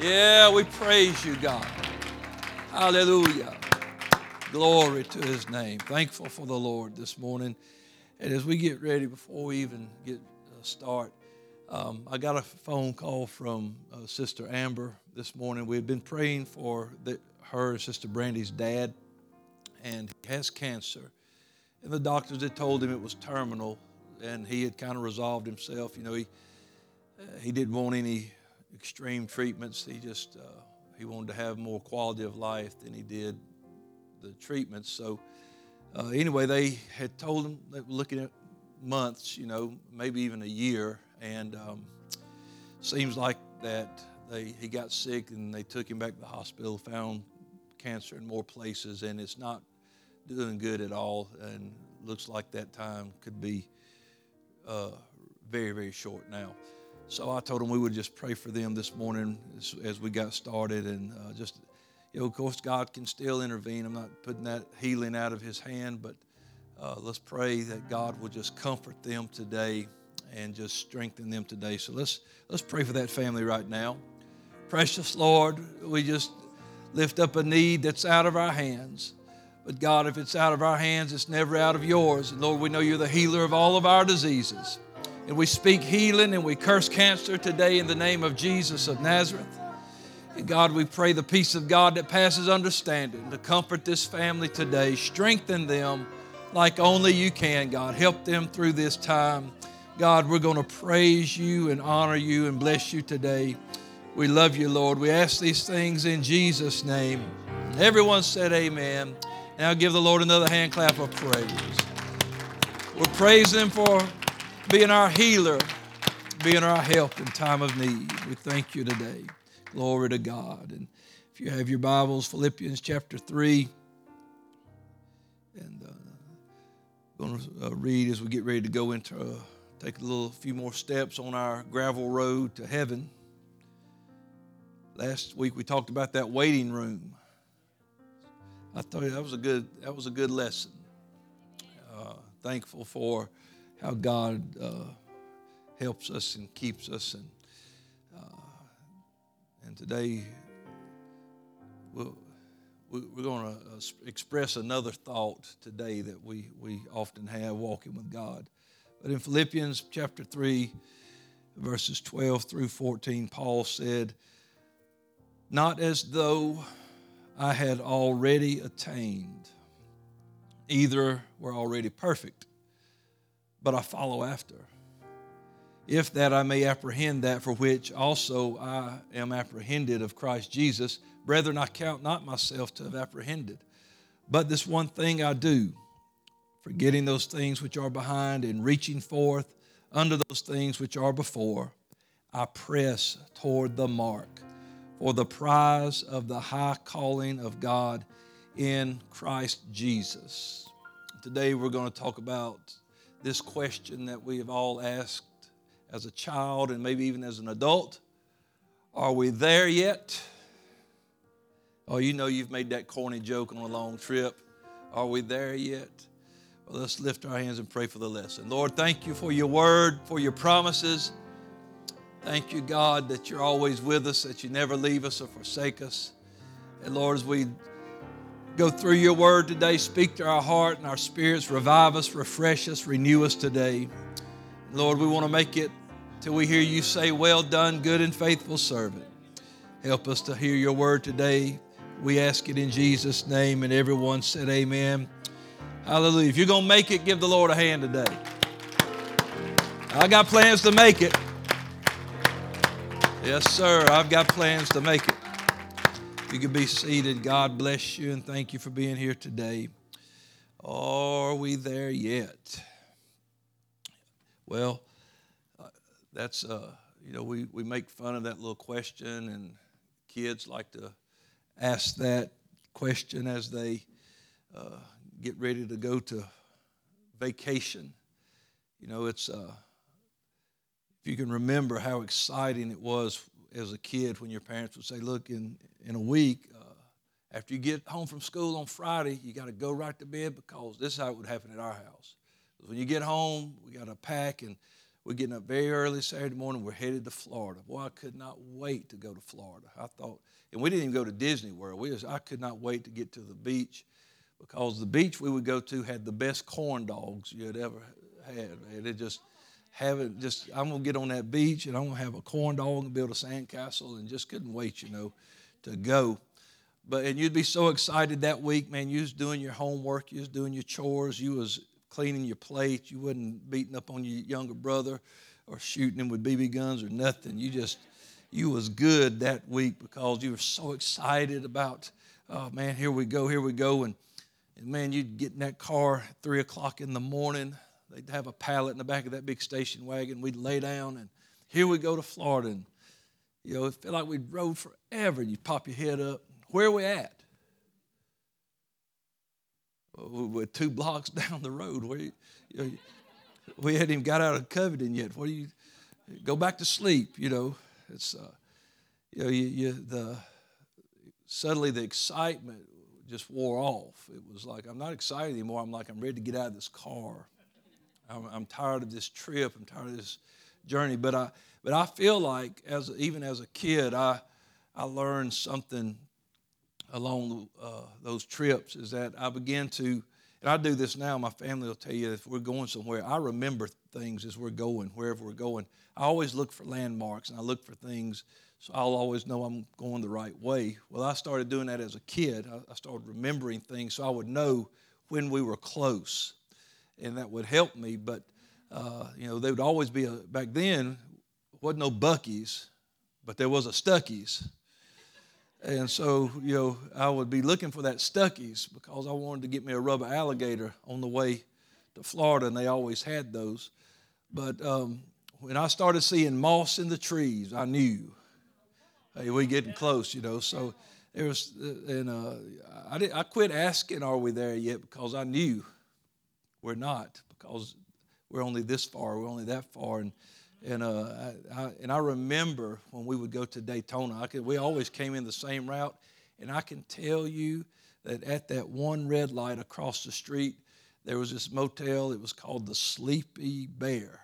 Yeah, we praise you, God. Hallelujah. Glory to his name. Thankful for the Lord this morning. And as we get ready, before we even get uh, start, um, I got a phone call from uh, Sister Amber this morning. We had been praying for the, her Sister Brandy's dad, and he has cancer. And the doctors had told him it was terminal, and he had kind of resolved himself. You know, he uh, he didn't want any extreme treatments. He just uh, he wanted to have more quality of life than he did the treatments. So uh, anyway, they had told him were looking at months, you know, maybe even a year, and um, seems like that they he got sick and they took him back to the hospital, found cancer in more places, and it's not doing good at all, and looks like that time could be uh, very very short now. So I told them we would just pray for them this morning as, as we got started, and uh, just you know, of course, God can still intervene. I'm not putting that healing out of His hand, but uh, let's pray that God will just comfort them today and just strengthen them today. So let's let's pray for that family right now. Precious Lord, we just lift up a need that's out of our hands. But God, if it's out of our hands, it's never out of yours. And Lord, we know you're the healer of all of our diseases. And we speak healing and we curse cancer today in the name of Jesus of Nazareth. And God, we pray the peace of God that passes understanding to comfort this family today, strengthen them like only you can, God. Help them through this time. God, we're going to praise you and honor you and bless you today. We love you, Lord. We ask these things in Jesus' name. Everyone said amen. Now give the Lord another hand clap of praise. We're praising Him for being our healer, being our help in time of need. We thank you today. Glory to God. And if you have your Bibles, Philippians chapter 3, and uh, going to uh, read as we get ready to go into, uh, take a little few more steps on our gravel road to heaven. Last week we talked about that waiting room. I thought that was a good that was a good lesson. Uh, thankful for how God uh, helps us and keeps us. And, uh, and today, we'll, we're going to uh, express another thought today that we, we often have walking with God. But in Philippians chapter 3, verses 12 through 14, Paul said, Not as though I had already attained, either were already perfect but I follow after. If that I may apprehend that for which also I am apprehended of Christ Jesus, brethren, I count not myself to have apprehended. But this one thing I do, forgetting those things which are behind and reaching forth unto those things which are before, I press toward the mark for the prize of the high calling of God in Christ Jesus. Today we're going to talk about this question that we have all asked as a child and maybe even as an adult Are we there yet? Oh, you know you've made that corny joke on a long trip. Are we there yet? Well, let's lift our hands and pray for the lesson. Lord, thank you for your word, for your promises. Thank you, God, that you're always with us, that you never leave us or forsake us. And Lord, as we go through your word today. Speak to our heart and our spirits. Revive us, refresh us, renew us today. Lord, we want to make it till we hear you say, Well done, good and faithful servant. Help us to hear your word today. We ask it in Jesus' name. And everyone said, Amen. Hallelujah. If you're going to make it, give the Lord a hand today. I got plans to make it. Yes, sir. I've got plans to make it. You can be seated. God bless you and thank you for being here today. Are we there yet? Well, uh, that's, uh, you know, we, we make fun of that little question, and kids like to ask that question as they uh, get ready to go to vacation. You know, it's, uh, if you can remember how exciting it was as a kid when your parents would say, Look, in, in a week, uh, after you get home from school on Friday, you got to go right to bed because this is how it would happen at our house. When you get home, we got to pack and we're getting up very early Saturday morning. We're headed to Florida. Boy, I could not wait to go to Florida. I thought, and we didn't even go to Disney World. We just, I could not wait to get to the beach because the beach we would go to had the best corn dogs you had ever had. Man. It just have it just I'm gonna get on that beach and I'm gonna have a corn dog and build a sandcastle and just couldn't wait, you know, to go. But and you'd be so excited that week, man. You was doing your homework, you was doing your chores, you was cleaning your plate, you wasn't beating up on your younger brother or shooting him with BB guns or nothing. You just you was good that week because you were so excited about, oh man, here we go, here we go. And, and man, you'd get in that car at three o'clock in the morning. They'd have a pallet in the back of that big station wagon. We'd lay down and here we go to Florida. And, you know, it felt like we'd rode forever. And you'd pop your head up. Where are we at? Well, we're two blocks down the road. Where you, you know, we hadn't even got out of Covington yet. What do you go back to sleep? You know, it's uh, you know, you, you, the suddenly the excitement just wore off. It was like I'm not excited anymore. I'm like I'm ready to get out of this car. I'm, I'm tired of this trip. I'm tired of this journey. But I but I feel like as even as a kid, I I learned something along uh, those trips is that I began to, and I do this now. My family will tell you if we're going somewhere, I remember things as we're going, wherever we're going. I always look for landmarks and I look for things so I'll always know I'm going the right way. Well, I started doing that as a kid. I, I started remembering things so I would know when we were close, and that would help me. But uh, you know, there would always be a back then wasn't no Buc-ee's, but there was a Stuckey's. And so, you know, I would be looking for that Stuckey's because I wanted to get me a rubber alligator on the way to Florida, and they always had those. But um, when I started seeing moss in the trees, I knew, hey, we're getting close, you know. So there was, uh, and uh, I, did, I quit asking, are we there yet? Because I knew we're not, because we're only this far, we're only that far. And and, uh, I, and I remember when we would go to Daytona, could, we always came in the same route. And I can tell you that at that one red light across the street, there was this motel. It was called the Sleepy Bear.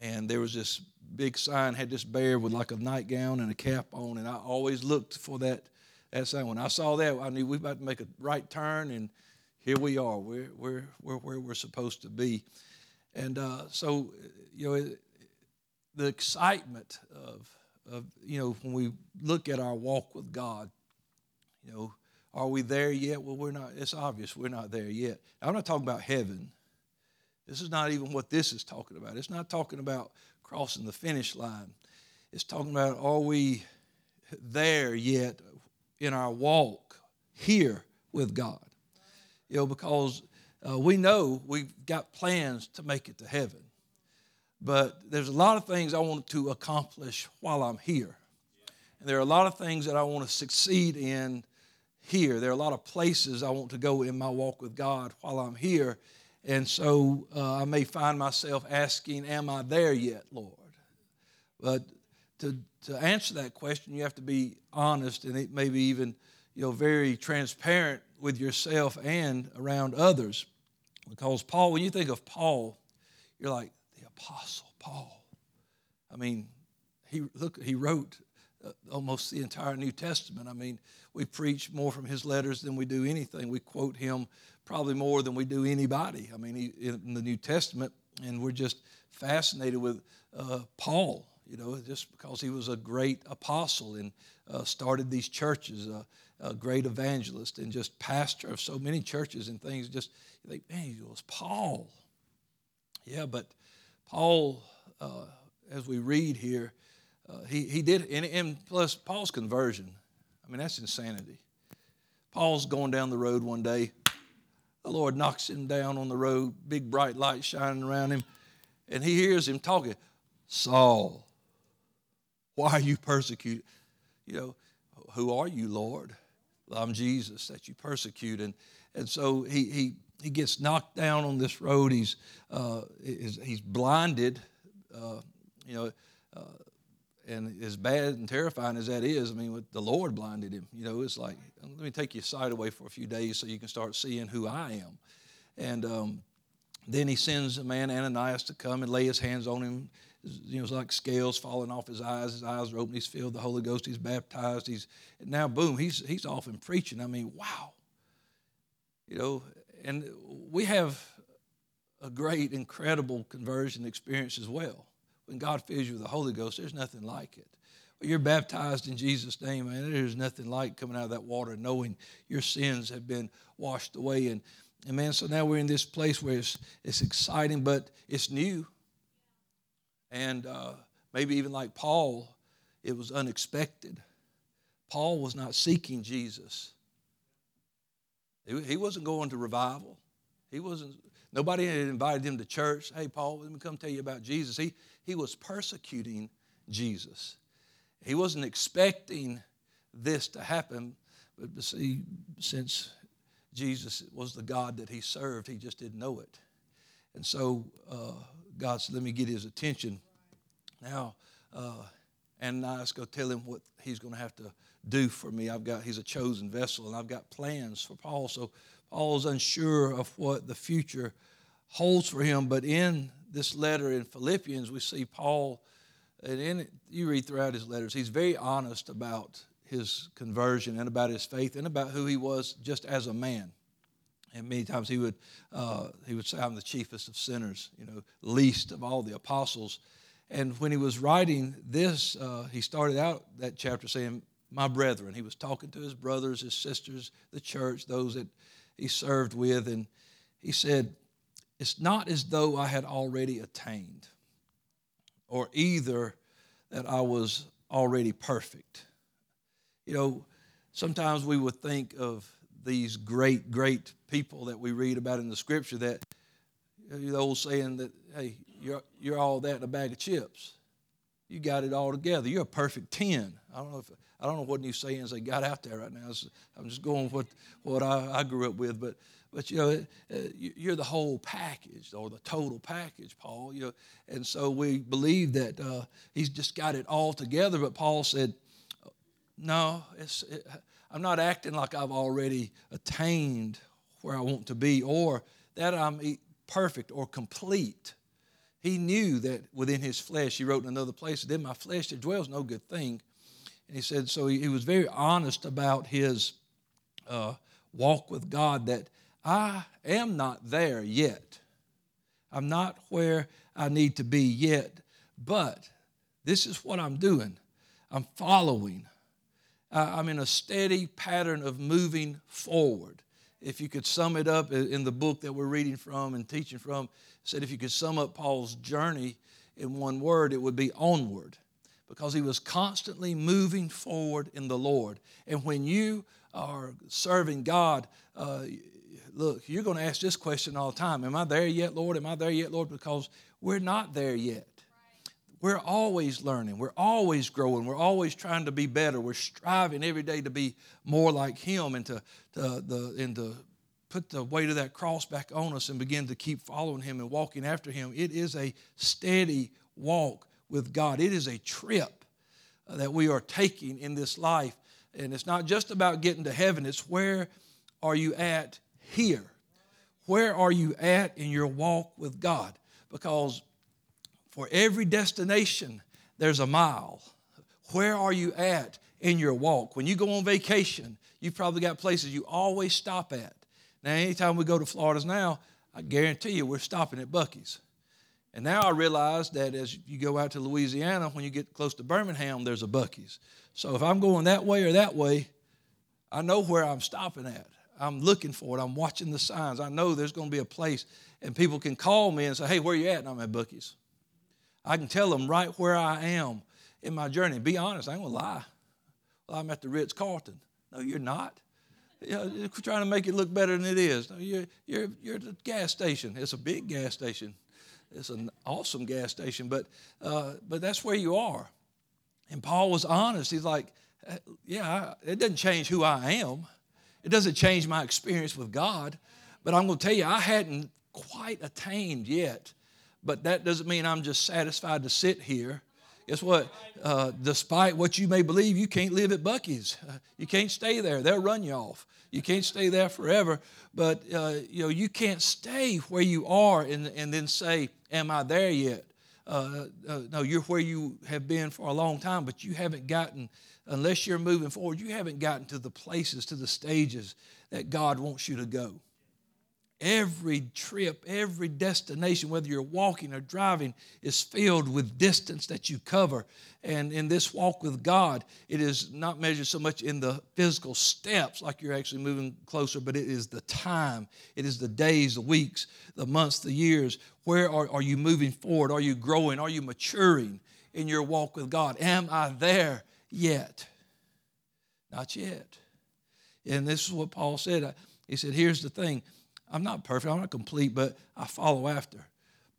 And there was this big sign, had this bear with like a nightgown and a cap on. And I always looked for that, that sign. When I saw that, I knew we about to make a right turn. And here we are. We're, we're, we're where we're supposed to be. And uh, so, you know, the excitement of, of, you know, when we look at our walk with God, you know, are we there yet? Well, we're not. It's obvious we're not there yet. I'm not talking about heaven. This is not even what this is talking about. It's not talking about crossing the finish line. It's talking about are we there yet in our walk here with God? You know, because uh, we know we've got plans to make it to heaven. But there's a lot of things I want to accomplish while I'm here. And there are a lot of things that I want to succeed in here. There are a lot of places I want to go in my walk with God while I'm here. And so uh, I may find myself asking, Am I there yet, Lord? But to, to answer that question, you have to be honest and it maybe even you know, very transparent with yourself and around others. Because Paul, when you think of Paul, you're like, the Apostle Paul. I mean, he look he wrote uh, almost the entire New Testament. I mean, we preach more from his letters than we do anything. We quote him probably more than we do anybody. I mean, he, in the New Testament, and we're just fascinated with uh, Paul. You know, just because he was a great apostle and uh, started these churches, uh, a great evangelist, and just pastor of so many churches and things. Just you think, man, he was Paul. Yeah, but Paul, uh, as we read here, uh, he, he did, and, and plus Paul's conversion. I mean, that's insanity. Paul's going down the road one day. The Lord knocks him down on the road, big bright light shining around him, and he hears him talking, Saul, why are you persecuted? You know, who are you, Lord? I'm Jesus that you persecute. And, and so he, he, he gets knocked down on this road. He's, uh, he's, he's blinded, uh, you know, uh, and as bad and terrifying as that is, I mean, the Lord blinded him. You know, it's like, let me take your sight away for a few days so you can start seeing who I am. And um, then he sends a man, Ananias, to come and lay his hands on him. You know, it's like scales falling off his eyes. His eyes are open. He's filled the Holy Ghost. He's baptized. He's now, boom, he's he's off and preaching. I mean, wow. You know, and we have a great, incredible conversion experience as well. When God fills you with the Holy Ghost, there's nothing like it. When you're baptized in Jesus' name, man, there's nothing like coming out of that water knowing your sins have been washed away. And, and man, so now we're in this place where it's, it's exciting, but it's new. And uh, maybe even like Paul, it was unexpected. Paul was not seeking Jesus. He, he wasn't going to revival. He wasn't Nobody had invited him to church. Hey, Paul, let me come tell you about Jesus. He, he was persecuting Jesus. He wasn't expecting this to happen, but see, since Jesus was the God that he served, he just didn't know it. And so uh, God said, Let me get his attention. Now, uh, Ananias go tell him what he's going to have to do for me. I've got, he's a chosen vessel, and I've got plans for Paul. So Paul's unsure of what the future holds for him. But in this letter in Philippians, we see Paul, and in it, you read throughout his letters, he's very honest about his conversion and about his faith and about who he was just as a man. And many times he would, uh, he would say, I'm the chiefest of sinners, you know, least of all the apostles. And when he was writing this, uh, he started out that chapter saying, My brethren. He was talking to his brothers, his sisters, the church, those that he served with. And he said, It's not as though I had already attained, or either that I was already perfect. You know, sometimes we would think of these great, great people that we read about in the scripture that the old saying that, hey, you're, you're all that in a bag of chips. You got it all together. You're a perfect 10. I don't know if I don't know what new sayings they got out there right now. I'm just going with what, what I, I grew up with, but but you know uh, you're the whole package or the total package, Paul. You know, and so we believe that uh, he's just got it all together. But Paul said, "No, it, I'm not acting like I've already attained where I want to be, or that I'm perfect or complete." He knew that within his flesh, he wrote in another place, that in my flesh there dwells no good thing. And he said, so he, he was very honest about his uh, walk with God that I am not there yet. I'm not where I need to be yet, but this is what I'm doing. I'm following. I'm in a steady pattern of moving forward. If you could sum it up in the book that we're reading from and teaching from, said if you could sum up Paul's journey in one word, it would be onward because he was constantly moving forward in the Lord. And when you are serving God, uh, look, you're going to ask this question all the time Am I there yet, Lord? Am I there yet, Lord? Because we're not there yet. We're always learning. We're always growing. We're always trying to be better. We're striving every day to be more like Him and to, to, the, and to put the weight of that cross back on us and begin to keep following Him and walking after Him. It is a steady walk with God. It is a trip uh, that we are taking in this life. And it's not just about getting to heaven, it's where are you at here? Where are you at in your walk with God? Because for every destination, there's a mile. Where are you at in your walk? When you go on vacation, you've probably got places you always stop at. Now, anytime we go to Florida's now, I guarantee you we're stopping at Buc-ee's. And now I realize that as you go out to Louisiana, when you get close to Birmingham, there's a Buc-ee's. So if I'm going that way or that way, I know where I'm stopping at. I'm looking for it. I'm watching the signs. I know there's going to be a place, and people can call me and say, "Hey, where are you at?" And I'm at Buc-ee's. I can tell them right where I am in my journey. Be honest, I ain't gonna lie. Well, I'm at the Ritz Carlton. No, you're not. You're trying to make it look better than it is. No, you're, you're, you're at the gas station. It's a big gas station. It's an awesome gas station, but, uh, but that's where you are. And Paul was honest. He's like, uh, yeah, it doesn't change who I am. It doesn't change my experience with God. But I'm going to tell you, I hadn't quite attained yet. But that doesn't mean I'm just satisfied to sit here Guess what? Uh, despite what you may believe, you can't live at Buc-ee's. Uh, you can't stay there. They'll run you off. You can't stay there forever. But uh, you know you can't stay where you are and, and then say, "Am I there yet?" Uh, uh, no, you're where you have been for a long time, but you haven't gotten, unless you're moving forward, you haven't gotten to the places, to the stages that God wants you to go. Every trip, every destination, whether you're walking or driving, is filled with distance that you cover. And in this walk with God, it is not measured so much in the physical steps, like you're actually moving closer, but it is the time. It is the days, the weeks, the months, the years. Where are, are you moving forward? Are you growing? Are you maturing in your walk with God? Am I there yet? Not yet. And this is what Paul said. He said, Here's the thing I'm not perfect, I'm not complete, but I follow after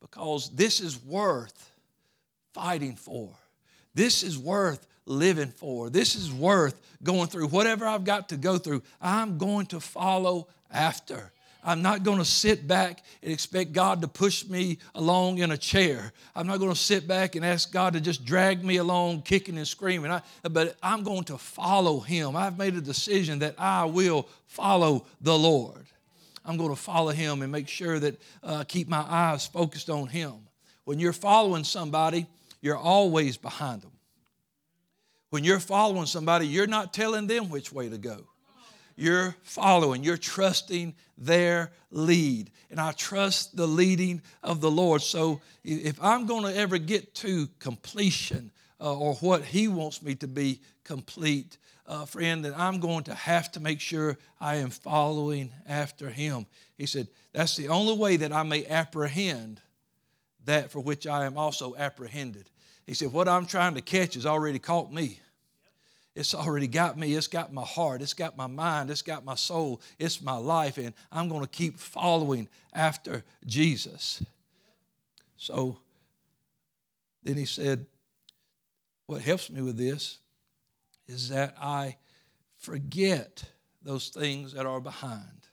because this is worth fighting for. This is worth living for. This is worth going through. Whatever I've got to go through, I'm going to follow after. I'm not going to sit back and expect God to push me along in a chair. I'm not going to sit back and ask God to just drag me along kicking and screaming. I, but I'm going to follow Him. I've made a decision that I will follow the Lord. I'm going to follow him and make sure that uh, keep my eyes focused on him. When you're following somebody, you're always behind them. When you're following somebody, you're not telling them which way to go. You're following, you're trusting their lead. And I trust the leading of the Lord. So if I'm going to ever get to completion uh, or what He wants me to be complete, uh, friend, that I'm going to have to make sure I am following after him. He said, That's the only way that I may apprehend that for which I am also apprehended. He said, What I'm trying to catch has already caught me. It's already got me. It's got my heart. It's got my mind. It's got my soul. It's my life. And I'm going to keep following after Jesus. So then he said, What helps me with this is that I forget those things that are behind.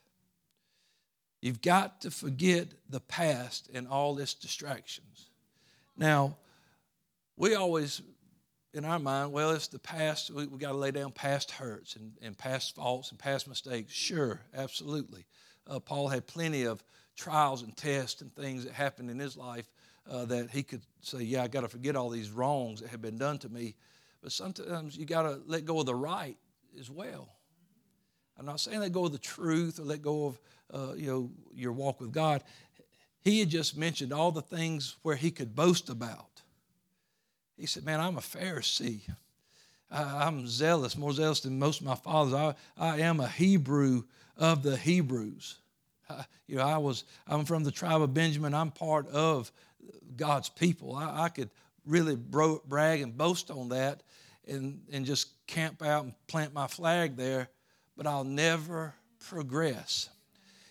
You've got to forget the past and all its distractions. Now, we always, in our mind, well, it's the past. We, we got to lay down past hurts and, and past faults and past mistakes. Sure, absolutely. Uh, Paul had plenty of trials and tests and things that happened in his life uh, that he could say, Yeah, I got to forget all these wrongs that have been done to me but sometimes you got to let go of the right as well. I'm not saying let go of the truth or let go of uh, you know your walk with God. He had just mentioned all the things where he could boast about. He said, "Man, I'm a Pharisee. I, am zealous, more zealous than most of my fathers. I, I am a Hebrew of the Hebrews. I, you know, I was I'm from the tribe of Benjamin. I'm part of God's people. I, I could really bro- brag and boast on that and, and just camp out and plant my flag there, but I'll never progress.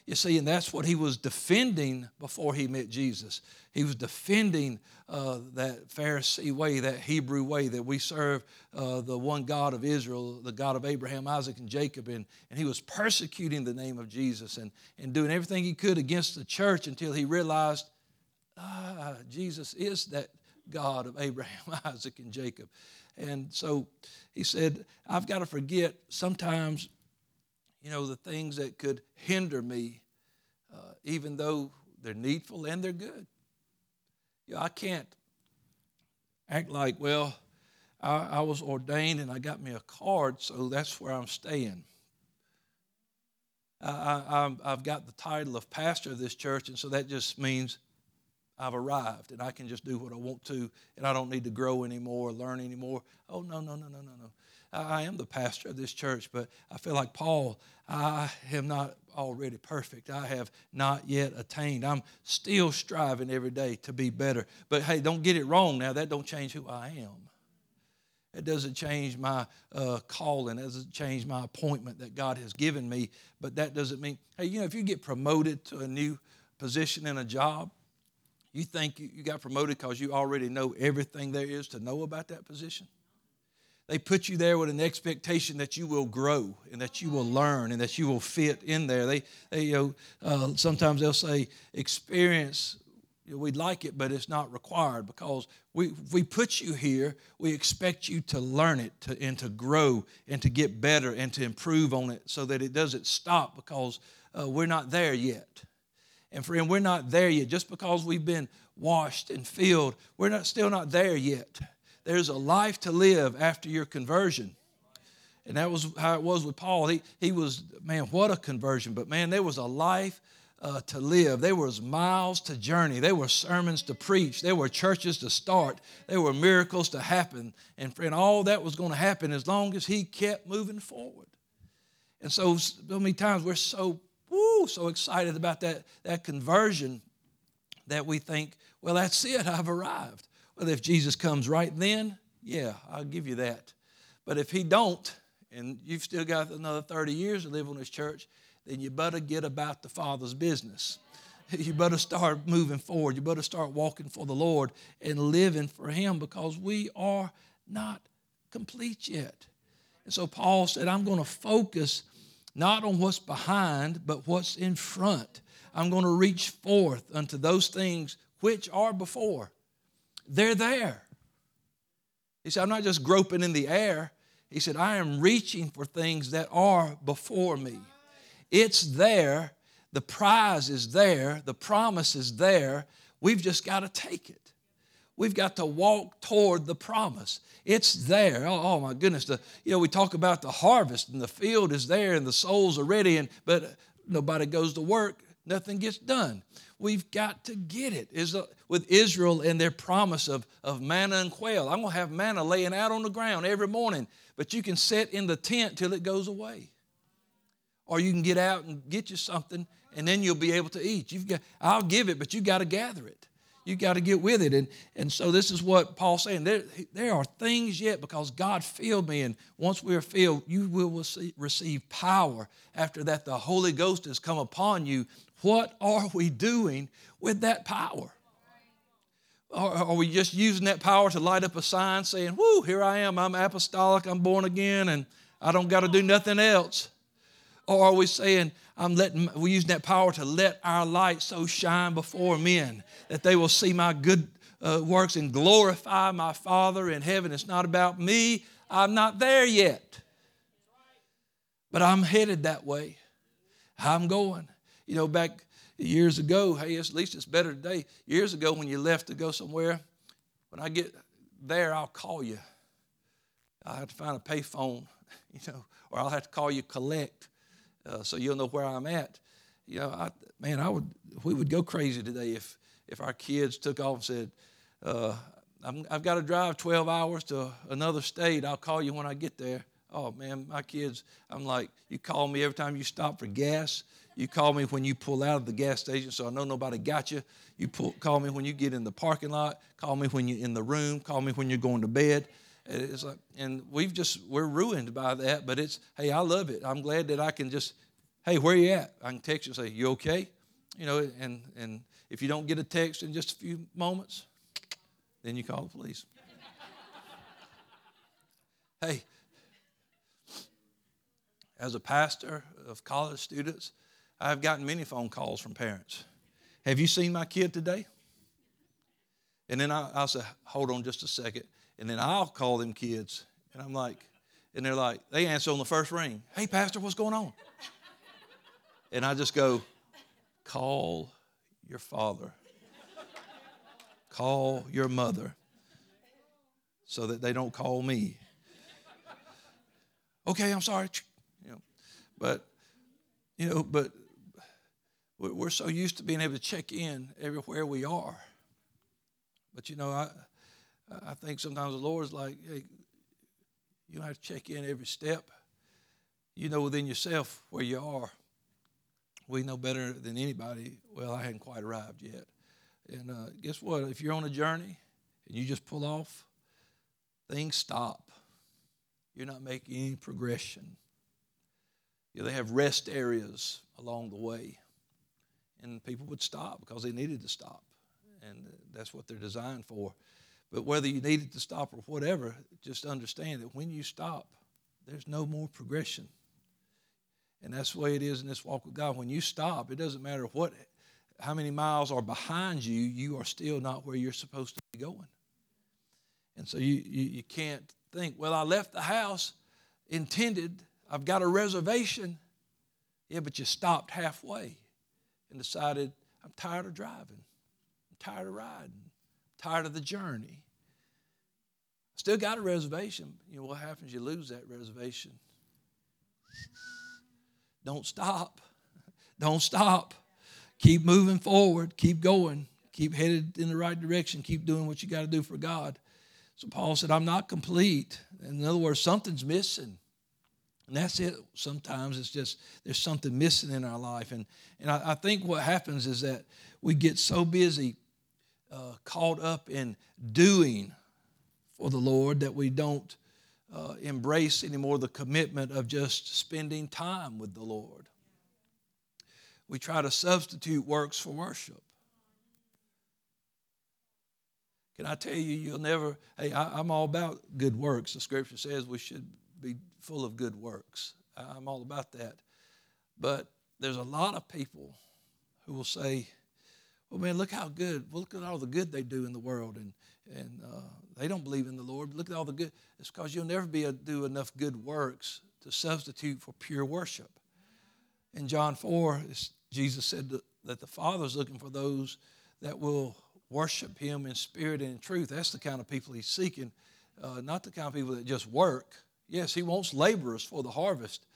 You see, and that's what he was defending before he met Jesus. He was defending uh, that Pharisee way, that Hebrew way that we serve uh, the one God of Israel, the God of Abraham, Isaac, and Jacob. And, and he was persecuting the name of Jesus and, and doing everything he could against the church until he realized ah, Jesus is that God of Abraham, Isaac, and Jacob. And so he said, I've got to forget sometimes, you know, the things that could hinder me, uh, even though they're needful and they're good. You know, I can't act like, well, I, I was ordained and I got me a card, so that's where I'm staying. I, have got the title of pastor of this church, and so that just means I've arrived and I can just do what I want to and I don't need to grow anymore, learn anymore. Oh, no, no, no, no, no, no. I am the pastor of this church, but I feel like Paul, I am not already perfect. I have not yet attained. I'm still striving every day to be better. But hey, don't get it wrong now. That don't change who I am. It doesn't change my uh, calling. It doesn't change my appointment that God has given me. But that doesn't mean, hey, you know, if you get promoted to a new position in a job, you think you got promoted because you already know everything there is to know about that position? They put you there with an expectation that you will grow and that you will learn and that you will fit in there. They, they you know, uh, sometimes they'll say experience we'd like it, but it's not required because we, we put you here, we expect you to learn it to, and to grow and to get better and to improve on it so that it doesn't stop because uh, we're not there yet. And friend, we're not there yet. Just because we've been washed and filled, we're not, still not there yet. There's a life to live after your conversion. And that was how it was with Paul. He, he was, man, what a conversion. But man, there was a life uh, to live. There was miles to journey. There were sermons to preach. There were churches to start. There were miracles to happen. And friend, all that was going to happen as long as he kept moving forward. And so, so many times we're so, woo, so excited about that, that conversion that we think, well, that's it, I've arrived. Well, if Jesus comes right then, yeah, I'll give you that. But if he don't, and you've still got another 30 years to live on this church, then you better get about the Father's business. You better start moving forward. You better start walking for the Lord and living for Him because we are not complete yet. And so Paul said, I'm going to focus not on what's behind, but what's in front. I'm going to reach forth unto those things which are before. They're there. He said, I'm not just groping in the air. He said, I am reaching for things that are before me. It's there. The prize is there. The promise is there. We've just got to take it. We've got to walk toward the promise. It's there. Oh, oh, my goodness. The, you know, we talk about the harvest and the field is there and the souls are ready, and but nobody goes to work, nothing gets done. We've got to get it. Is uh, with Israel and their promise of, of manna and quail. I'm gonna have manna laying out on the ground every morning, but you can sit in the tent till it goes away or you can get out and get you something and then you'll be able to eat. You've got, I'll give it, but you've got to gather it. You got to get with it. And, and so this is what Paul's saying. There, there are things yet because God filled me. And once we are filled, you will receive power. After that, the Holy Ghost has come upon you. What are we doing with that power? are we just using that power to light up a sign saying, Whoo, here I am, I'm apostolic, I'm born again, and I don't got to do nothing else? Or are we saying, I'm letting, we're using that power to let our light so shine before men that they will see my good uh, works and glorify my Father in heaven? It's not about me. I'm not there yet. But I'm headed that way. I'm going. You know, back years ago, hey, at least it's better today. Years ago, when you left to go somewhere, when I get there, I'll call you. I have to find a payphone, you know, or I'll have to call you collect uh, so you'll know where I'm at. You know, I, man, I would we would go crazy today if if our kids took off and said, uh, i have got to drive 12 hours to another state. I'll call you when I get there. Oh man, my kids, I'm like, you call me every time you stop for gas. You call me when you pull out of the gas station, so I know nobody got you. You pull, call me when you get in the parking lot. Call me when you're in the room. Call me when you're going to bed. It's like, and we've just we're ruined by that. But it's hey, I love it. I'm glad that I can just hey, where you at? I can text you and say, you okay? You know, and and if you don't get a text in just a few moments, then you call the police. hey, as a pastor of college students, I've gotten many phone calls from parents. Have you seen my kid today? And then I, will say, hold on just a second. And then I'll call them kids. And I'm like, and they're like, they answer on the first ring. Hey, Pastor, what's going on? And I just go, call your father, call your mother, so that they don't call me. Okay, I'm sorry. You know, but you know, but we're so used to being able to check in everywhere we are. But you know, I I think sometimes the Lord's like, hey, you don't have to check in every step. You know within yourself where you are. We know better than anybody. Well, I hadn't quite arrived yet. And uh, guess what? If you're on a journey and you just pull off, things stop. You're not making any progression. You know, they have rest areas along the way. And people would stop because they needed to stop. And that's what they're designed for. But whether you needed to stop or whatever, just understand that when you stop, there's no more progression. And that's the way it is in this walk with God. When you stop, it doesn't matter what how many miles are behind you, you are still not where you're supposed to be going. And so you, you, you can't think, well, I left the house intended, I've got a reservation. Yeah, but you stopped halfway and decided, I'm tired of driving, I'm tired of riding, tired of the journey. Still got a reservation. You know what happens? You lose that reservation. Don't stop. Don't stop. Keep moving forward. Keep going. Keep headed in the right direction. Keep doing what you got to do for God. So Paul said, I'm not complete. In other words, something's missing. And that's it. Sometimes it's just there's something missing in our life. And, and I, I think what happens is that we get so busy, uh, caught up in doing for the Lord that we don't uh, embrace anymore the commitment of just spending time with the Lord. We try to substitute works for worship. Can I tell you, you'll never, hey, I, am all about good works. The scripture says we should be full of good works. I'm all about that. But there's a lot of people who will say, well, man, look how good, well, look at all the good they do in the world. And, and uh, they don't believe in the Lord. Look at all the good. It's because you'll never be able to do enough good works to substitute for pure worship. In John 4, Jesus said that the Father's looking for those that will worship Him in spirit and in truth. That's the kind of people He's seeking, uh, not the kind of people that just work. Yes, He wants laborers for the harvest,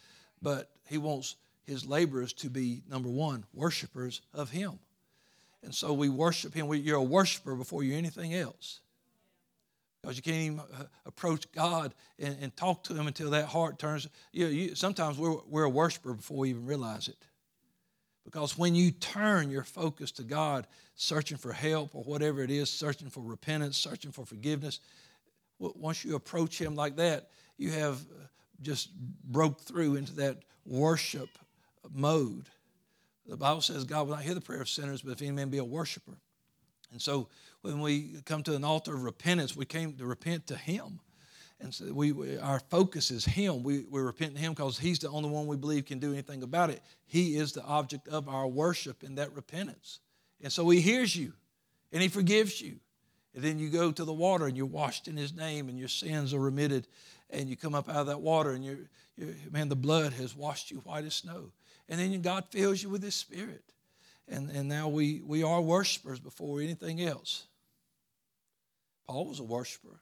but He wants His laborers to be, number one, worshipers of Him. And so we worship Him. You're a worshiper before you're anything else. Because you can't even uh, approach God and, and, talk to Him until that heart turns. You, know, you sometimes we're, we're a worshiper before we even realize it. Because when you turn your focus to God, searching for help or whatever it is, searching for repentance, searching for forgiveness, once you approach Him like that, you have uh, just broke through into that worship mode. The Bible says God will not hear the prayer of sinners, but if any man be a worshiper. And so when we come to an altar of repentance, we came to repent to Him. And so we, we our focus is Him. We, we repent to Him because He's the only one we believe can do anything about it. He is the object of our worship in that repentance. And so He hears you and He forgives you. And then you go to the water and you're washed in His name and your sins are remitted. And you come up out of that water and you're, you're man, the blood has washed you white as snow. And then God fills you with His Spirit. And, and now we, we are worshipers before anything else. Paul was a worshiper.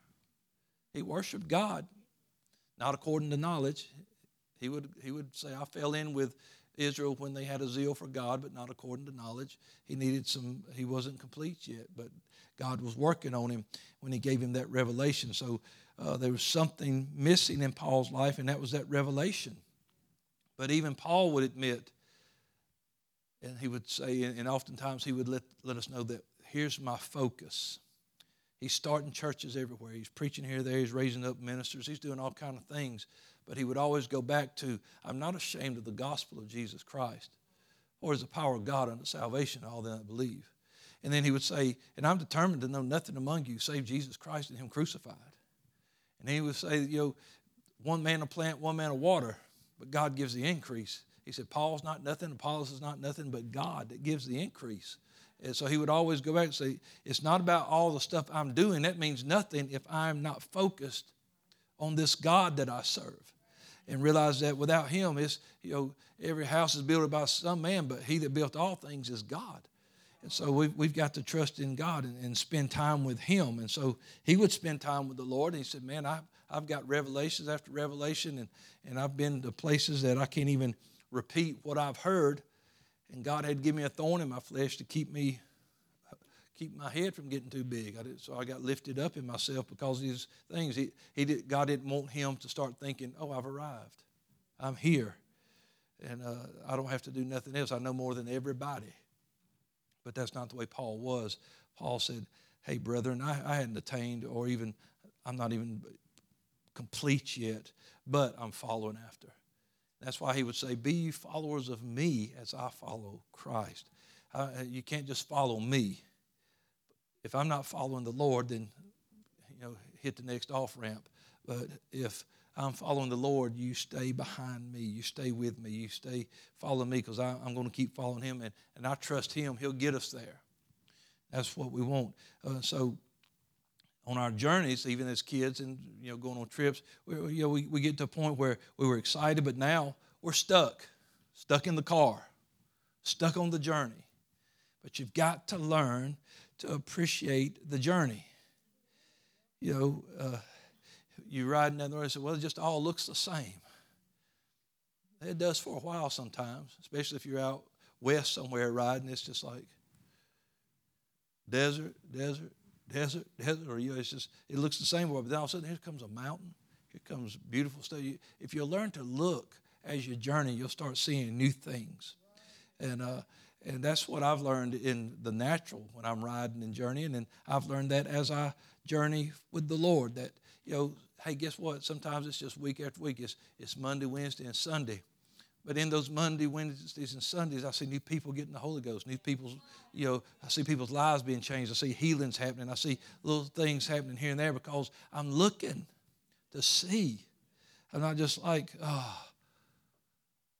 He worshiped God, not according to knowledge. He would, he would say, I fell in with Israel when they had a zeal for God, but not according to knowledge. He needed some, he wasn't complete yet, but God was working on him when he gave him that revelation. So uh, there was something missing in Paul's life, and that was that revelation. But even Paul would admit, and he would say, and oftentimes he would let, let us know that here's my focus. He's starting churches everywhere. He's preaching here, there. He's raising up ministers. He's doing all kind of things. But he would always go back to, I'm not ashamed of the gospel of Jesus Christ, or is the power of God unto salvation all that believe. And then he would say, and I'm determined to know nothing among you save Jesus Christ and him crucified. And he would say, you know, one man will plant, one man will water, but God gives the increase. He said, Paul's not nothing, Apollos is not nothing, but God that gives the increase. And so he would always go back and say, It's not about all the stuff I'm doing. That means nothing if I'm not focused on this God that I serve. And realize that without him, it's, you know, every house is built by some man, but he that built all things is God. And so we've, we've got to trust in God and, and spend time with him. And so he would spend time with the Lord. And he said, Man, I, I've got revelations after revelation, and, and I've been to places that I can't even repeat what I've heard and God had given me a thorn in my flesh to keep me keep my head from getting too big. I did, so I got lifted up in myself because of these things. He, he did, God didn't want him to start thinking, "Oh, I've arrived, I'm here, and uh, I don't have to do nothing else. I know more than everybody." But that's not the way Paul was. Paul said, "Hey, brethren, I, I hadn't attained, or even I'm not even complete yet, but I'm following after." That's why he would say, Be you followers of me as I follow Christ. Uh, you can't just follow me. If I'm not following the Lord, then you know, hit the next off ramp. But if I'm following the Lord, you stay behind me. You stay with me. You stay following me because I'm going to keep following Him. And, and I trust Him. He'll get us there. That's what we want. Uh, so on our journeys, even as kids and you know going on trips, we, you know, we, we get to a point where we were excited, but now we're stuck, stuck in the car, stuck on the journey. But you've got to learn to appreciate the journey. You know, uh, you ride down the road and say, well, it just all looks the same. It does for a while sometimes, especially if you're out west somewhere riding. It's just like desert, desert, desert, desert, or you know, it's just it looks the same way. But then all of a sudden, here comes a mountain. Here comes beautiful stuff. if you learn to look as you journey, you'll start seeing new things, and uh, and that's what I've learned in the natural when I'm riding and journeying, and I've learned that as I journey with the Lord. That you know, hey, guess what? Sometimes it's just week after week. It's it's Monday, Wednesday, and Sunday. But in those Monday, Wednesdays, and Sundays, I see new people getting the Holy Ghost. New people's, you know, I see people's lives being changed. I see healings happening. I see little things happening here and there because I'm looking to see. I'm not just like, oh,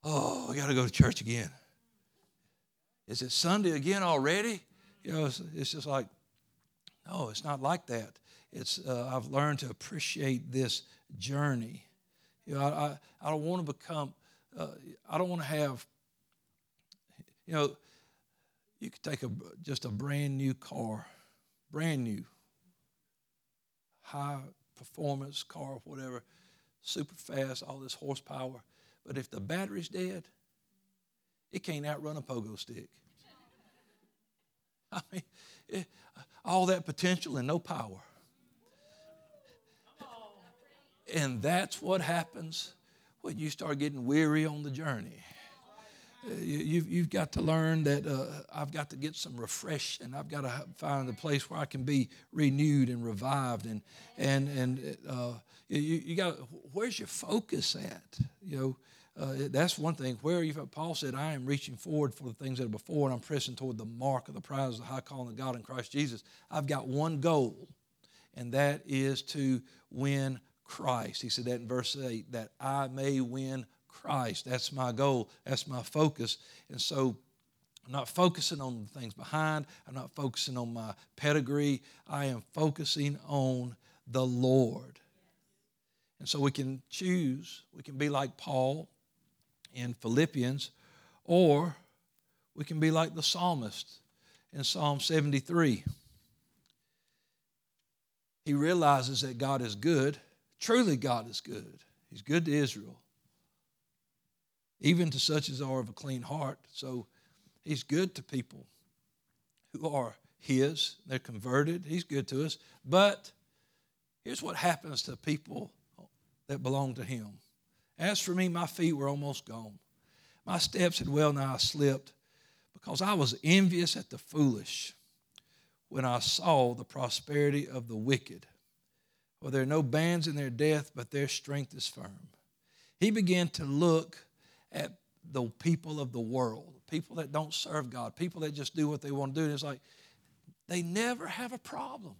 oh, I got to go to church again. Is it Sunday again already? You know, it's, it's just like, no, it's not like that. It's uh, I've learned to appreciate this journey. You know, I, I, I don't want to become uh, I don't want to have, you know, you could take a, just a brand new car, brand new, high performance car, whatever, super fast, all this horsepower. But if the battery's dead, it can't outrun a pogo stick. I mean, it, all that potential and no power. And that's what happens when you start getting weary on the journey. Uh, you, have you've got to learn that uh, I've got to get some refresh and I've got to find a place where I can be renewed and revived. And, and, and uh, you, you got, where's your focus at? You know, uh, that's one thing. Where you, Paul said, I am reaching forward for the things that are before, and I'm pressing toward the mark of the prize of the high calling of God in Christ Jesus. I've got one goal, and that is to win Christ. He said that in verse 8, that I may win Christ. That's my goal, that's my focus. And so I'm not focusing on the things behind, I'm not focusing on my pedigree. I am focusing on the Lord. And so we can choose, we can be like Paul in Philippians, or we can be like the psalmist in Psalm 73. He realizes that God is good Truly, God is good. He's good to Israel, even to such as are of a clean heart. So He's good to people who are His. They're converted. He's good to us. But here's what happens to people that belong to Him. As for me, my feet were almost gone. My steps had well nigh slipped because I was envious at the foolish when I saw the prosperity of the wicked. For there are no bands in their death, but their strength is firm. He began to look at the people of the world, people that don't serve God, people that just do what they want to do. And it's like, they never have a problem.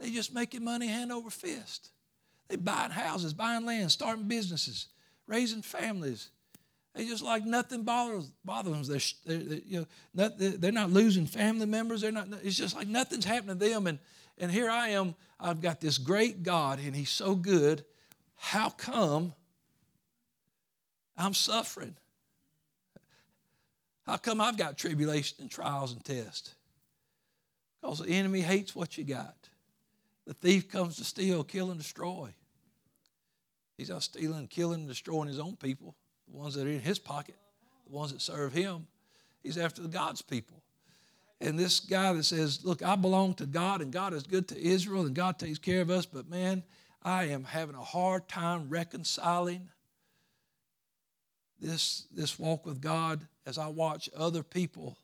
They just making money hand over fist. They buying houses, buying land, starting businesses, raising families. They just like nothing bothers, bothers them. They're, they're, you know, not, they're not losing family members. They're not. It's just like nothing's happening to them. And and here I am, I've got this great God, and He's so good. How come I'm suffering? How come I've got tribulation and trials and tests? Because the enemy hates what you got. The thief comes to steal, kill, and destroy. He's not stealing, killing, and destroying his own people, the ones that are in his pocket, the ones that serve him. He's after God's people and this guy that says, Look, I belong to God and God is good to Israel and God takes care of us, but man, I am having a hard time reconciling this, this walk with God as I watch other people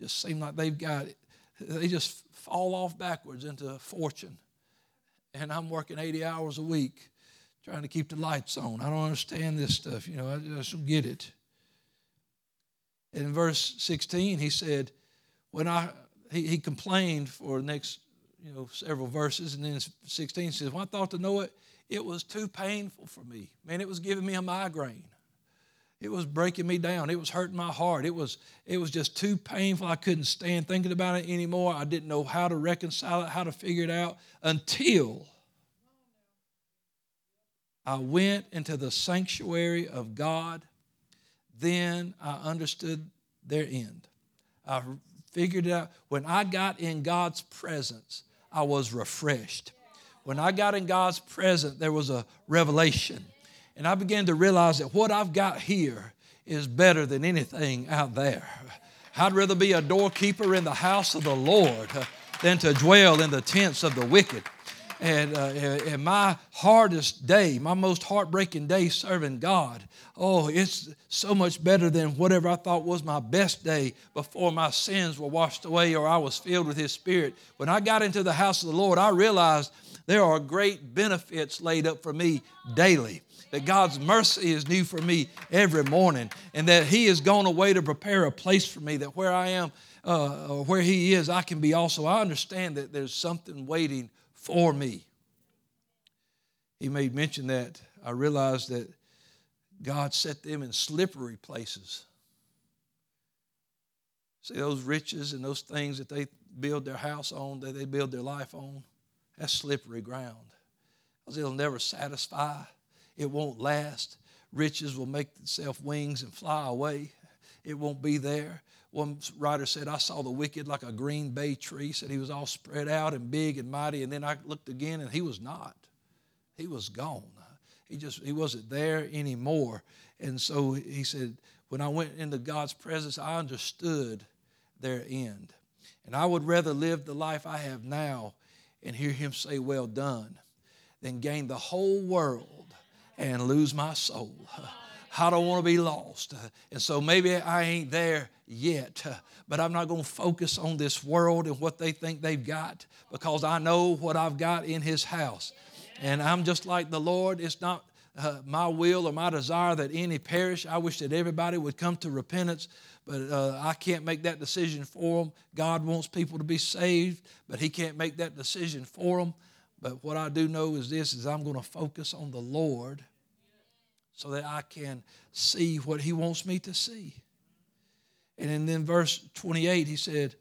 just seem like they've got it. They just fall off backwards into fortune. And I'm working 80 hours a week trying to keep the lights on. I don't understand this stuff. You know, I just don't get it. And in verse 16, he said, when I he, he complained for the next you know several verses, and then 16 says, "When I thought to know it, it was too painful for me. Man, it was giving me a migraine. It was breaking me down. It was hurting my heart. It was, it was just too painful. I couldn't stand thinking about it anymore. I didn't know how to reconcile it, how to figure it out until I went into the sanctuary of God. Then I understood their end. I figured it out. When I got in God's presence, I was refreshed. When I got in God's presence, there was a revelation. And I began to realize that what I've got here is better than anything out there. I'd rather be a doorkeeper in the house of the Lord than to dwell in the tents of the wicked. And, uh, and my hardest day, my most heartbreaking day serving God, oh, it's so much better than whatever I thought was my best day before my sins were washed away or I was filled with His Spirit. When I got into the house of the Lord, I realized there are great benefits laid up for me daily that God's mercy is new for me every morning, and that He has gone away to prepare a place for me, that where I am uh, or where He is, I can be also. I understand that there's something waiting for me. He made mention that I realized that God set them in slippery places. See, those riches and those things that they build their house on, that they build their life on, that's slippery ground. Because it'll never satisfy it won't last. Riches will make itself wings and fly away. It won't be there. One writer said, I saw the wicked like a green bay tree, said he was all spread out and big and mighty. And then I looked again and he was not. He was gone. He just he wasn't there anymore. And so he said, when I went into God's presence, I understood their end. And I would rather live the life I have now and hear him say, Well done, than gain the whole world and lose my soul. I don't want to be lost. And so maybe I ain't there yet, but I'm not going to focus on this world and what they think they've got because I know what I've got in His house. And I'm just like the Lord. It's not uh, my will or my desire that any perish. I wish that everybody would come to repentance, but uh, I can't make that decision for them. God wants people to be saved, but He can't make that decision for them. But what I do know is this is I'm going to focus on the Lord so that I can see what he wants me to see. And in then verse 28 he said,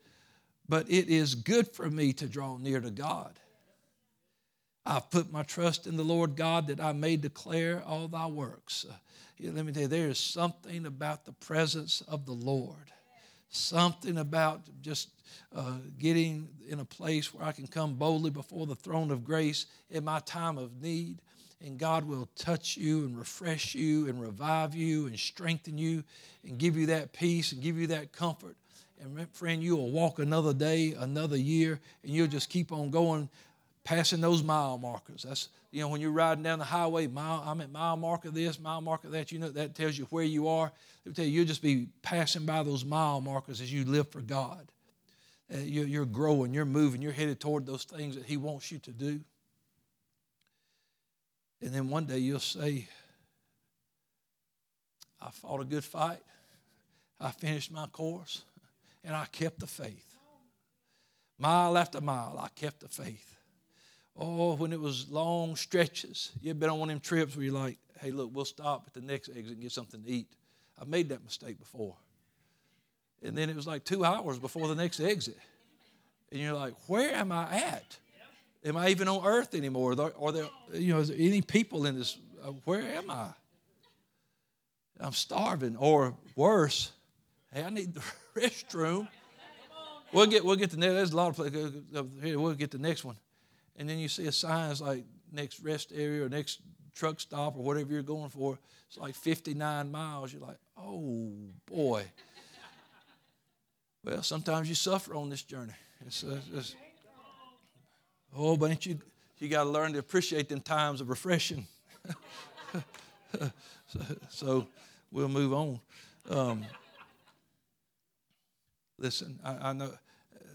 "But it is good for me to draw near to God. I've put my trust in the Lord God that I may declare all thy works." Uh, let me tell you, there is something about the presence of the Lord something about just uh, getting in a place where I can come boldly before the throne of grace in my time of need. And God will touch you and refresh you and revive you and strengthen you and give you that peace and give you that comfort. And friend, you will walk another day, another year, and you'll just keep on going, passing those mile markers. That's you know when you're riding down the highway, mile I'm at mile marker this, mile marker that. You know that tells you where you are. Let me tell you, you'll just be passing by those mile markers as you live for God. Uh, you're, you're growing, you're moving, you're headed toward those things that He wants you to do. And then one day you'll say, I fought a good fight, I finished my course, and I kept the faith. Mile after mile, I kept the faith. Oh, when it was long stretches, you've been on one of them trips where you're like, hey, look, we'll stop at the next exit and get something to eat. I've made that mistake before. And then it was like two hours before the next exit. And you're like, where am I at? Am I even on earth anymore? Are there, you know, is there any people in this? Uh, where am I? I'm starving, or worse, hey, I need the restroom. We'll get we'll get the next. There's a lot of places. Here, we'll get the next one, and then you see a sign it's like next rest area or next truck stop or whatever you're going for. It's like 59 miles. You're like, oh boy. well, sometimes you suffer on this journey. It's, uh, it's, Oh, but you you got to learn to appreciate them times of refreshing. so, so, we'll move on. Um, listen, I, I, know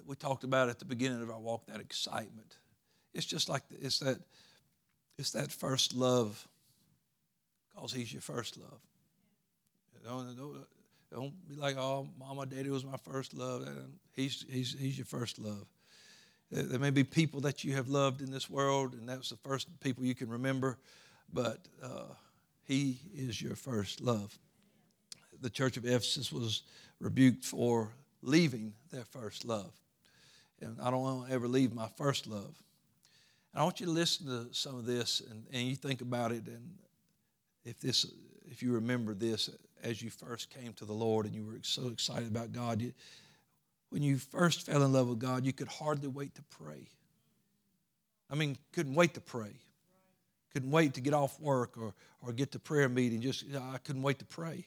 we talked about at the beginning of our walk that excitement. It's just like it's that it's that first love, because He's your first love. Don't, don't, don't be like, oh, mama, daddy was my first love. He's, he's, he's your first love. There may be people that you have loved in this world, and that's the first people you can remember, but uh, He is your first love. The church of Ephesus was rebuked for leaving their first love. And I don't want to ever leave my first love. And I want you to listen to some of this and, and you think about it. And if, this, if you remember this as you first came to the Lord and you were so excited about God, you, when you first fell in love with God, you could hardly wait to pray. I mean, couldn't wait to pray. Couldn't wait to get off work or, or get to prayer meeting. Just I couldn't wait to pray.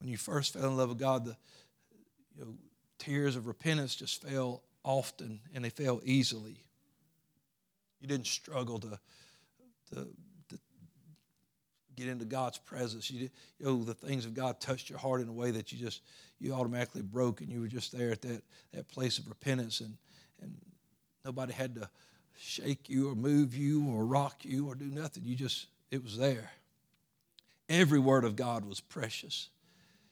When you first fell in love with God, the you know, tears of repentance just fell often and they fell easily. You didn't struggle to, to get into God's presence. You, you know, the things of God touched your heart in a way that you just, you automatically broke and you were just there at that, that place of repentance and, and nobody had to shake you or move you or rock you or do nothing. You just, it was there. Every word of God was precious.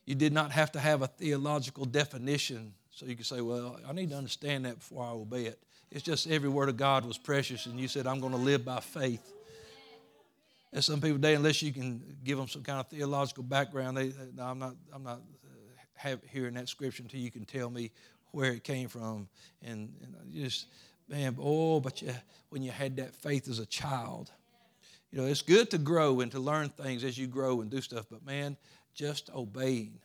You did not have to have a theological definition so you could say, well, I need to understand that before I obey it. It's just every word of God was precious, and you said, I'm going to live by faith. And some people today, unless you can give them some kind of theological background, they, no, I'm not, I'm not have, hearing that scripture until you can tell me where it came from. And, and just, man, oh, but you, when you had that faith as a child, you know, it's good to grow and to learn things as you grow and do stuff, but man, just obeying.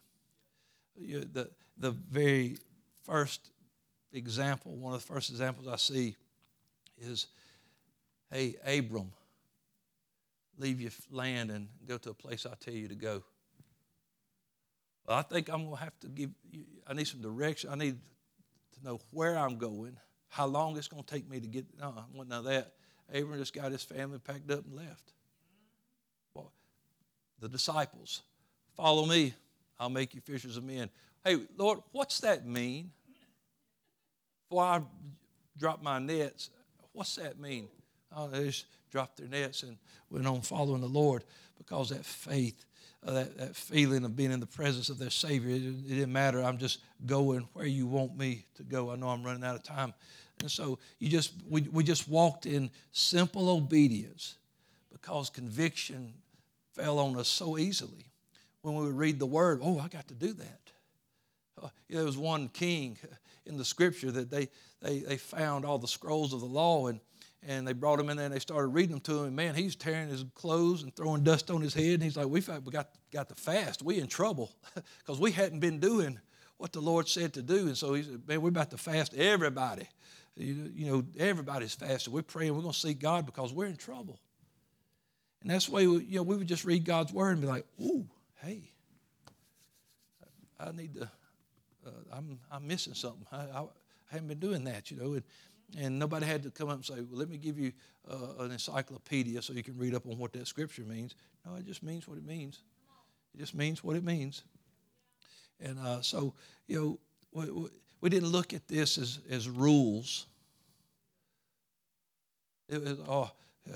You, the, the very first example, one of the first examples I see is, hey, Abram leave your land and go to a place I tell you to go. Well, I think I'm going to have to give you, I need some direction. I need to know where I'm going, how long it's going to take me to get. No, I want none of that. Abram just got his family packed up and left. Well, the disciples, follow me. I'll make you fishers of men. Hey, Lord, what's that mean? Before I drop my nets, what's that mean? Oh, they just dropped their nets and went on following the Lord because that faith, uh, that, that feeling of being in the presence of their Savior, it, it didn't matter. I'm just going where you want me to go. I know I'm running out of time. And so you just we, we just walked in simple obedience because conviction fell on us so easily. When we would read the word, oh, I got to do that. Uh, there was one king in the scripture that they, they, they found all the scrolls of the law and and they brought him in there and they started reading them to him. And man, he's tearing his clothes and throwing dust on his head. And he's like, we we got, got to fast. We in trouble because we hadn't been doing what the Lord said to do. And so he said, man, we're about to fast everybody. You, you know, everybody's fasting. We're praying. We're going to seek God because we're in trouble. And that's the way, we, you know, we would just read God's word and be like, ooh, hey, I need to, uh, I'm, I'm missing something. I, I, I haven't been doing that, you know. And, and nobody had to come up and say, well, let me give you uh, an encyclopedia so you can read up on what that scripture means. No, it just means what it means. It just means what it means. And uh, so, you know, we, we, didn't look at this as, as rules. It was, oh,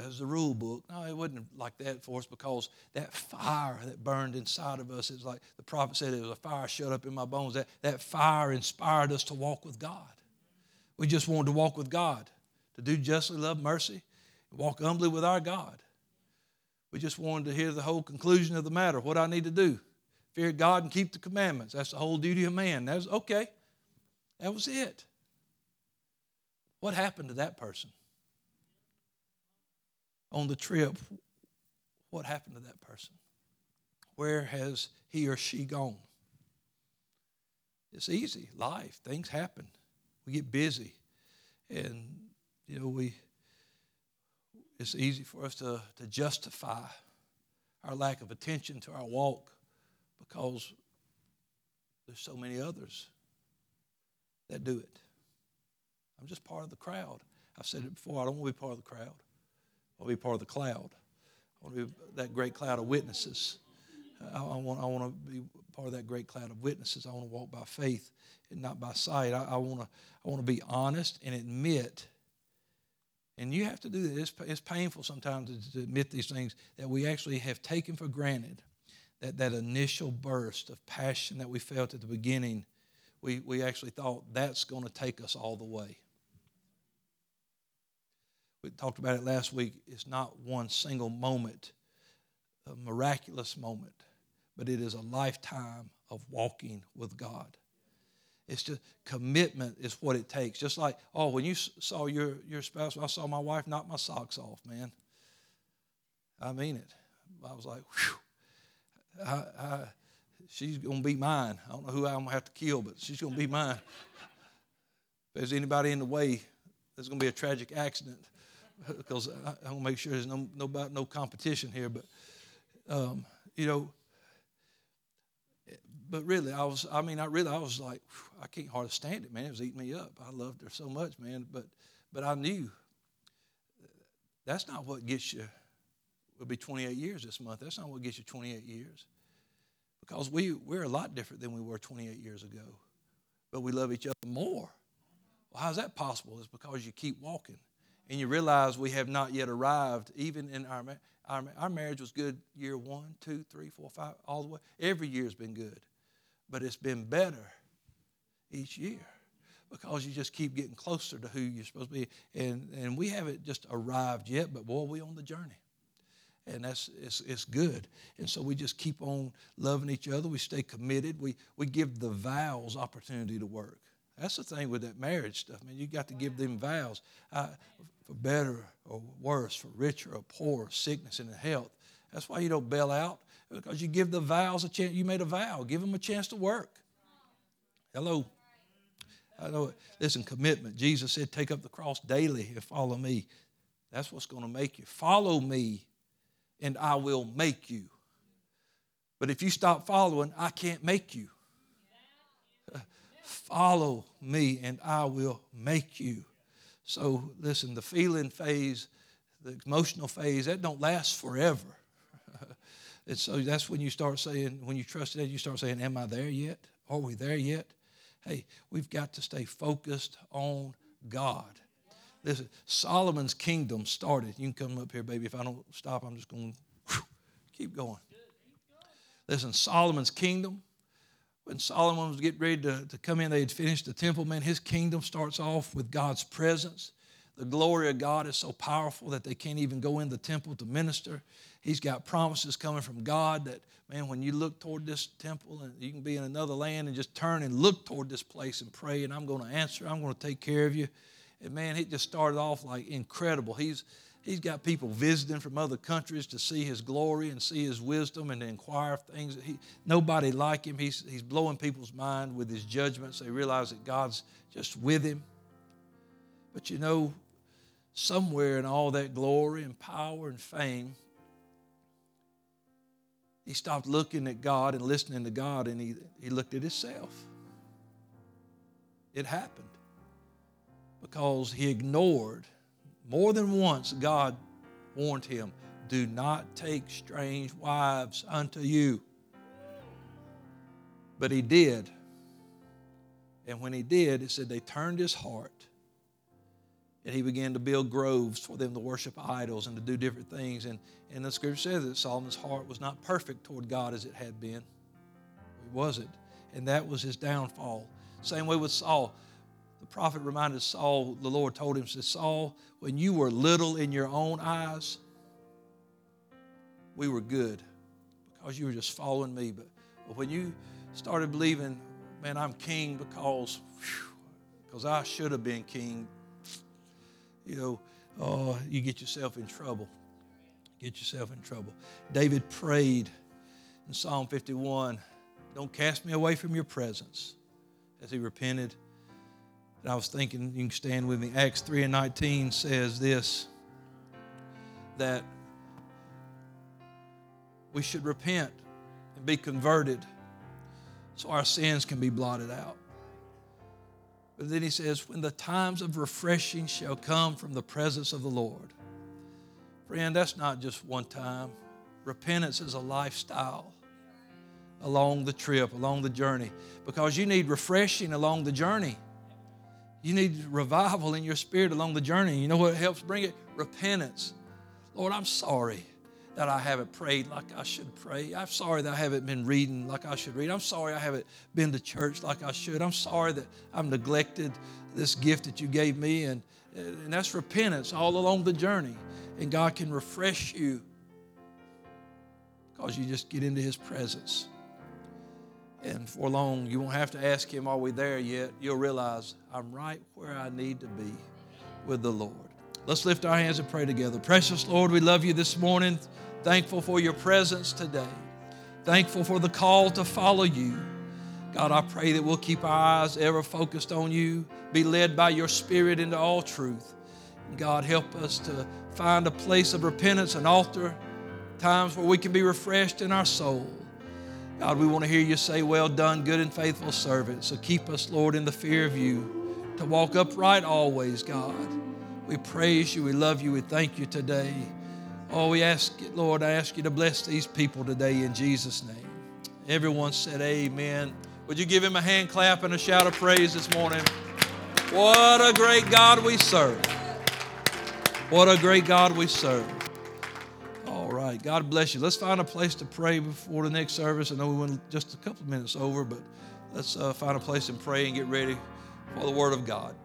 as a rule book. No, it wasn't like that for us because that fire that burned inside of us is like the prophet said, it was a fire shut up in my bones. That, that fire inspired us to walk with God. We just wanted to walk with God, to do justly, love mercy, walk humbly with our God. We just wanted to hear the whole conclusion of the matter, what I need to do. Fear God and keep the commandments. That's the whole duty of man. That was okay. That was it. What happened to that person? On the trip, what happened to that person? Where has he or she gone? It's easy. Life, things happen get busy, and you know we. It's easy for us to, to justify our lack of attention to our walk because there's so many others that do it. I'm just part of the crowd. I've said it before. I don't want to be part of the crowd. I want to be part of the cloud. I want to be that great cloud of witnesses. I, I want, I want to be part of that great cloud of witnesses. I want to walk by faith and not by sight. I, I want to I want to be honest and admit. And you have to do this. It's, it's painful sometimes to, to admit these things that we actually have taken for granted. That that initial burst of passion that we felt at the beginning we, we actually thought that's going to take us all the way. We talked about it last week. It's not one single moment, a miraculous moment, but it is a lifetime of walking with God. It's just commitment is what it takes. Just like, oh, when you saw your, your spouse, I saw my wife knock my socks off, man. I mean it. I was like, whew. I, I, she's going to be mine. I don't know who I'm going to have to kill, but she's going to be mine. if there's anybody in the way, there's going to be a tragic accident because I, I want to make sure there's no, no, no competition here. But, um, you know, but really, I was, I mean, I really, I was like, I can't hardly stand it, man. It was eating me up. I loved her so much, man. But, but I knew uh, that's not what gets you, it'll be 28 years this month. That's not what gets you 28 years because we, we're a lot different than we were 28 years ago. But we love each other more. Well, how's that possible? It's because you keep walking and you realize we have not yet arrived, even in our, our, our marriage was good year one, two, three, four, five, all the way. Every year's been good. But it's been better each year because you just keep getting closer to who you're supposed to be. And, and we haven't just arrived yet, but boy, we on the journey. And that's it's, it's good. And so we just keep on loving each other. We stay committed. We, we give the vows opportunity to work. That's the thing with that marriage stuff man. You got to give them vows. For better or worse for richer or poor sickness and health. That's why you don't bail out because you give the vows a chance you made a vow give them a chance to work hello I know. Listen, commitment. Jesus said, "Take up the cross daily and follow me." That's what's going to make you follow me and I will make you. But if you stop following, I can't make you. Follow me and I will make you. So listen, the feeling phase, the emotional phase, that don't last forever. And so that's when you start saying, when you trust it, you start saying, Am I there yet? Are we there yet? Hey, we've got to stay focused on God. Listen, Solomon's kingdom started. You can come up here, baby. If I don't stop, I'm just going to keep going. Listen, Solomon's kingdom, when Solomon was getting ready to, to come in, they had finished the temple, man, his kingdom starts off with God's presence. The glory of God is so powerful that they can't even go in the temple to minister. He's got promises coming from God that, man, when you look toward this temple and you can be in another land and just turn and look toward this place and pray, and I'm going to answer, I'm going to take care of you. And man, it just started off like incredible. He's he's got people visiting from other countries to see his glory and see his wisdom and to inquire things. He, nobody like him. He's, he's blowing people's mind with his judgments. They realize that God's just with him. But you know, somewhere in all that glory and power and fame, he stopped looking at God and listening to God and he, he looked at himself. It happened because he ignored more than once God warned him, Do not take strange wives unto you. But he did. And when he did, it said they turned his heart. And he began to build groves for them to worship idols and to do different things. And, and the scripture says that Solomon's heart was not perfect toward God as it had been. It wasn't. And that was his downfall. Same way with Saul the prophet reminded Saul, the Lord told him, said, Saul, when you were little in your own eyes, we were good because you were just following me. But, but when you started believing, man, I'm king because, because I should have been king, you know, oh, you get yourself in trouble. Get yourself in trouble. David prayed in Psalm 51, don't cast me away from your presence as he repented and I was thinking, you can stand with me. Acts 3 and 19 says this that we should repent and be converted so our sins can be blotted out. But then he says, when the times of refreshing shall come from the presence of the Lord. Friend, that's not just one time. Repentance is a lifestyle along the trip, along the journey, because you need refreshing along the journey. You need revival in your spirit along the journey. You know what helps bring it? Repentance. Lord, I'm sorry. That I haven't prayed like I should pray. I'm sorry that I haven't been reading like I should read. I'm sorry I haven't been to church like I should. I'm sorry that I've neglected this gift that you gave me. And, and that's repentance all along the journey. And God can refresh you because you just get into His presence. And for long, you won't have to ask Him, Are we there yet? You'll realize I'm right where I need to be with the Lord. Let's lift our hands and pray together. Precious Lord, we love you this morning. Thankful for your presence today. Thankful for the call to follow you. God, I pray that we'll keep our eyes ever focused on you, be led by your Spirit into all truth. God, help us to find a place of repentance, an altar, times where we can be refreshed in our soul. God, we want to hear you say, Well done, good and faithful servant. So keep us, Lord, in the fear of you, to walk upright always, God. We praise you, we love you, we thank you today. Oh, we ask, Lord, I ask you to bless these people today in Jesus' name. Everyone said, Amen. Would you give him a hand clap and a shout of praise this morning? What a great God we serve. What a great God we serve. All right. God bless you. Let's find a place to pray before the next service. I know we went just a couple minutes over, but let's uh, find a place and pray and get ready for the Word of God.